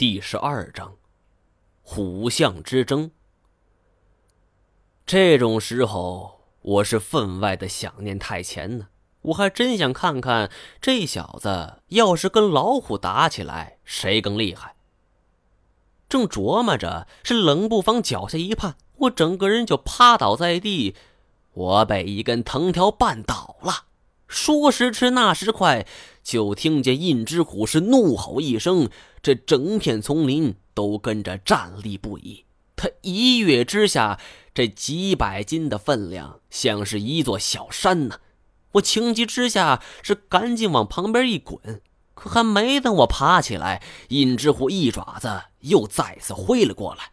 第十二章，虎象之争。这种时候，我是分外的想念太前呢。我还真想看看这小子要是跟老虎打起来，谁更厉害。正琢磨着，是冷不防脚下一绊，我整个人就趴倒在地，我被一根藤条绊倒了。说时迟，那时快，就听见印之虎是怒吼一声，这整片丛林都跟着站立不已。他一跃之下，这几百斤的分量像是一座小山呢。我情急之下是赶紧往旁边一滚，可还没等我爬起来，印之虎一爪子又再次挥了过来，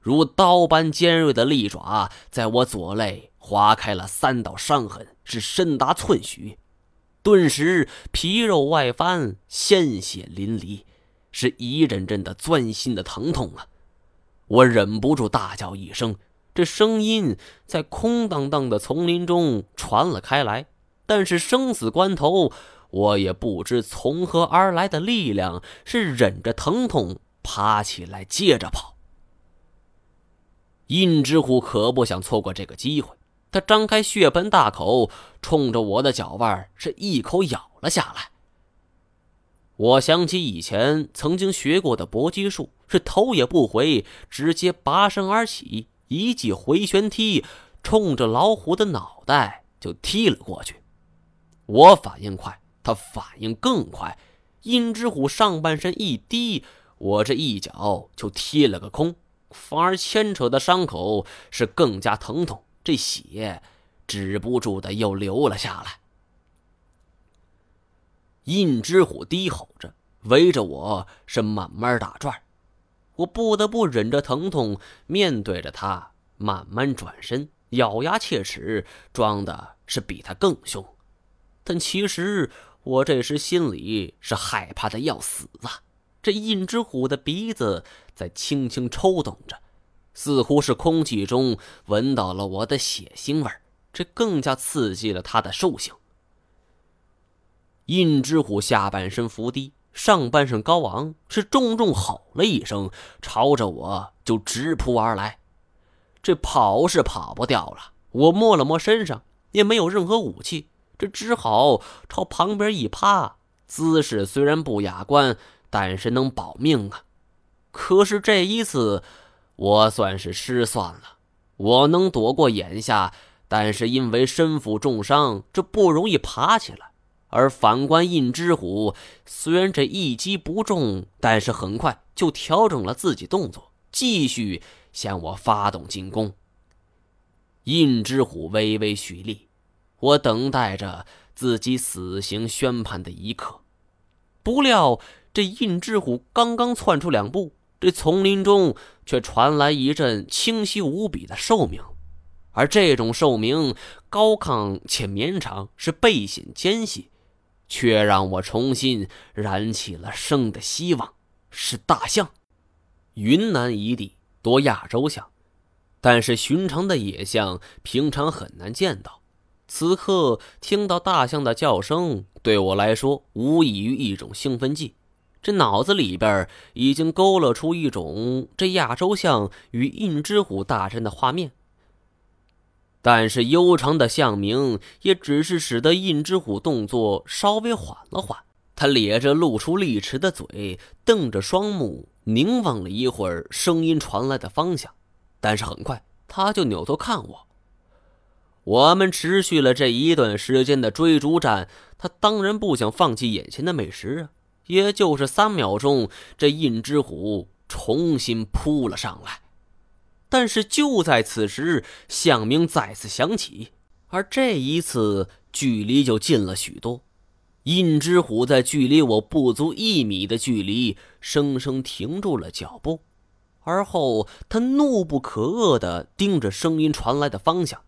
如刀般尖锐的利爪在我左肋。划开了三道伤痕，是深达寸许，顿时皮肉外翻，鲜血淋漓，是一阵阵的钻心的疼痛啊！我忍不住大叫一声，这声音在空荡荡的丛林中传了开来。但是生死关头，我也不知从何而来的力量，是忍着疼痛爬起来接着跑。印之虎可不想错过这个机会。他张开血盆大口，冲着我的脚腕是一口咬了下来。我想起以前曾经学过的搏击术，是头也不回，直接拔身而起，一记回旋踢，冲着老虎的脑袋就踢了过去。我反应快，他反应更快，阴之虎上半身一低，我这一脚就踢了个空，反而牵扯的伤口是更加疼痛。这血止不住的又流了下来。印之虎低吼着，围着我是慢慢打转。我不得不忍着疼痛，面对着他，慢慢转身，咬牙切齿，装的是比他更凶。但其实我这时心里是害怕的要死啊！这印之虎的鼻子在轻轻抽动着。似乎是空气中闻到了我的血腥味这更加刺激了他的兽性。印之虎下半身伏低，上半身高昂，是重重吼了一声，朝着我就直扑而来。这跑是跑不掉了，我摸了摸身上，也没有任何武器，这只好朝旁边一趴，姿势虽然不雅观，但是能保命啊。可是这一次。我算是失算了，我能躲过眼下，但是因为身负重伤，这不容易爬起来。而反观印之虎，虽然这一击不中，但是很快就调整了自己动作，继续向我发动进攻。印之虎微微蓄力，我等待着自己死刑宣判的一刻。不料这印之虎刚刚窜出两步。这丛林中却传来一阵清晰无比的兽鸣，而这种兽鸣高亢且绵长，是倍显艰细，却让我重新燃起了生的希望。是大象，云南一地多亚洲象，但是寻常的野象平常很难见到。此刻听到大象的叫声，对我来说无异于一种兴奋剂。这脑子里边已经勾勒出一种这亚洲象与印支虎大战的画面，但是悠长的相鸣也只是使得印之虎动作稍微缓了缓。他咧着露出利齿的嘴，瞪着双目，凝望了一会儿声音传来的方向，但是很快他就扭头看我。我们持续了这一段时间的追逐战，他当然不想放弃眼前的美食啊。也就是三秒钟，这印之虎重新扑了上来。但是就在此时，响鸣再次响起，而这一次距离就近了许多。印之虎在距离我不足一米的距离，生生停住了脚步，而后他怒不可遏地盯着声音传来的方向。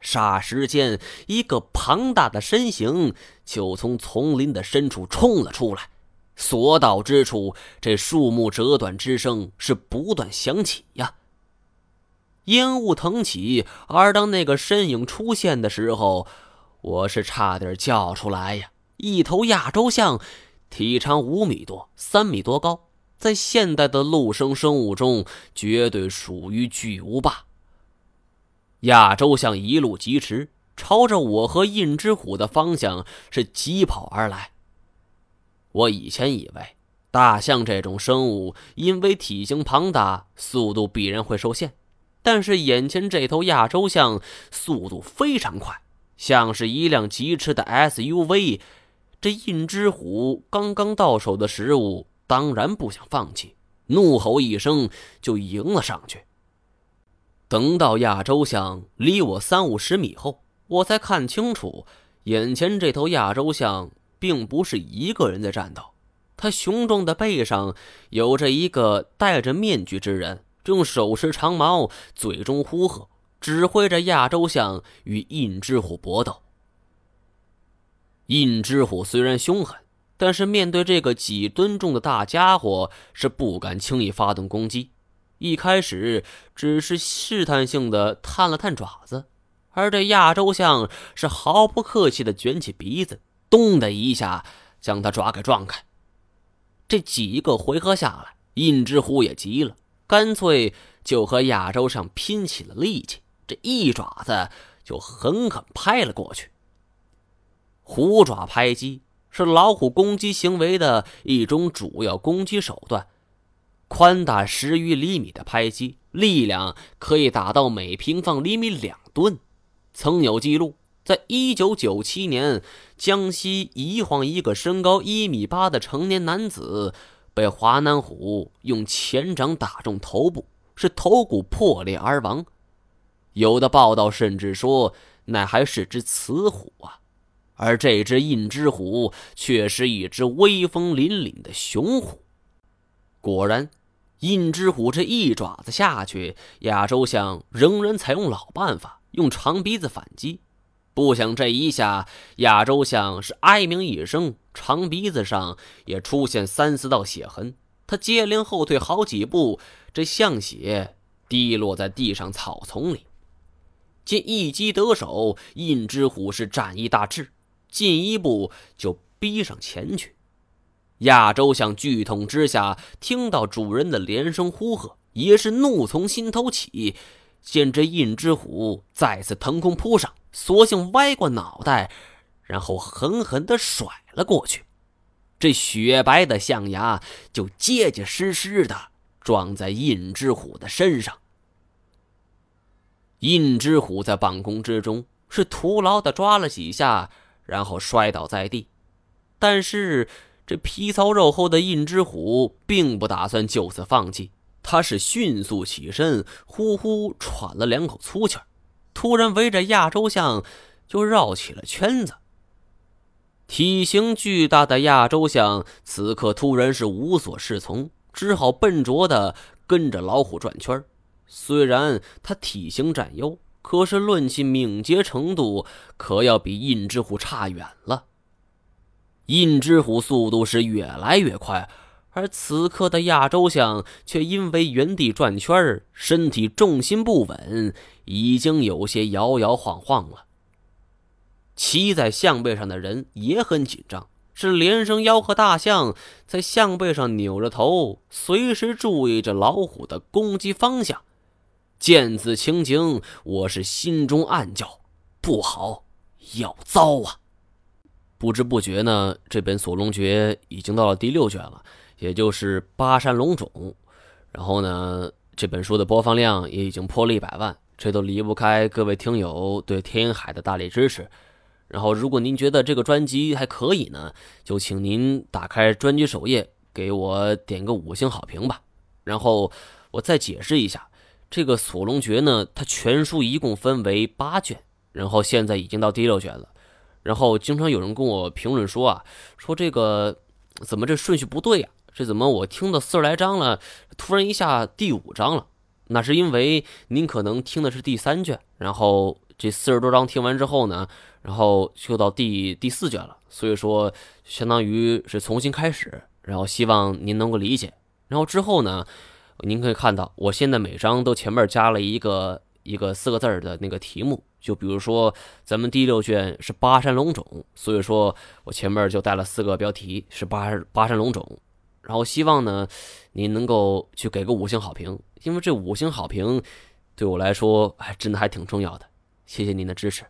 霎时间，一个庞大的身形就从丛林的深处冲了出来。所到之处，这树木折断之声是不断响起呀。烟雾腾起，而当那个身影出现的时候，我是差点叫出来呀！一头亚洲象，体长五米多，三米多高，在现代的陆生生物中绝对属于巨无霸。亚洲象一路疾驰，朝着我和印之虎的方向是疾跑而来。我以前以为大象这种生物因为体型庞大，速度必然会受限，但是眼前这头亚洲象速度非常快，像是一辆疾驰的 SUV。这印之虎刚刚到手的食物，当然不想放弃，怒吼一声就迎了上去。等到亚洲象离我三五十米后，我才看清楚，眼前这头亚洲象并不是一个人在战斗，它雄壮的背上有着一个戴着面具之人，正手持长矛，嘴中呼喝，指挥着亚洲象与印之虎搏斗。印之虎虽然凶狠，但是面对这个几吨重的大家伙，是不敢轻易发动攻击。一开始只是试探性的探了探爪子，而这亚洲象是毫不客气的卷起鼻子，咚的一下将他爪给撞开。这几个回合下来，印之虎也急了，干脆就和亚洲上拼起了力气，这一爪子就狠狠拍了过去。虎爪拍击是老虎攻击行为的一种主要攻击手段，宽达十余厘米的拍击力量可以达到每平方厘米两吨。曾有记录，在一九九七年，江西宜黄一个身高一米八的成年男子被华南虎用前掌打中头部，是头骨破裂而亡。有的报道甚至说，那还是只雌虎啊。而这只印之虎却是一只威风凛凛的雄虎。果然，印之虎这一爪子下去，亚洲象仍然采用老办法，用长鼻子反击。不想这一下，亚洲象是哀鸣一声，长鼻子上也出现三四道血痕。他接连后退好几步，这象血滴落在地上草丛里。见一击得手，印之虎是战意大炽。进一步就逼上前去，亚洲象剧痛之下，听到主人的连声呼喝，也是怒从心头起。见这印之虎再次腾空扑上，索性歪过脑袋，然后狠狠地甩了过去。这雪白的象牙就结结实实的撞在印之虎的身上。印之虎在半空之中是徒劳的抓了几下。然后摔倒在地，但是这皮糙肉厚的印之虎并不打算就此放弃，他是迅速起身，呼呼喘了两口粗气儿突然围着亚洲象就绕起了圈子。体型巨大的亚洲象此刻突然是无所适从，只好笨拙的跟着老虎转圈虽然它体型占优。可是论起敏捷程度，可要比印之虎差远了。印之虎速度是越来越快，而此刻的亚洲象却因为原地转圈身体重心不稳，已经有些摇摇晃晃了。骑在象背上的人也很紧张，是连声吆喝大象在象背上扭着头，随时注意着老虎的攻击方向。见此情景，我是心中暗叫：不好，要糟啊！不知不觉呢，这本《锁龙诀》已经到了第六卷了，也就是巴山龙种。然后呢，这本书的播放量也已经破了一百万，这都离不开各位听友对天海的大力支持。然后，如果您觉得这个专辑还可以呢，就请您打开专辑首页，给我点个五星好评吧。然后我再解释一下。这个《锁龙诀》呢，它全书一共分为八卷，然后现在已经到第六卷了。然后经常有人跟我评论说啊，说这个怎么这顺序不对呀？这怎么我听到四十来章了，突然一下第五章了？那是因为您可能听的是第三卷，然后这四十多章听完之后呢，然后就到第第四卷了，所以说相当于是重新开始。然后希望您能够理解。然后之后呢？您可以看到，我现在每章都前面加了一个一个四个字的那个题目，就比如说咱们第六卷是巴山龙种，所以说我前面就带了四个标题是巴巴山龙种。然后希望呢，您能够去给个五星好评，因为这五星好评对我来说，还真的还挺重要的。谢谢您的支持。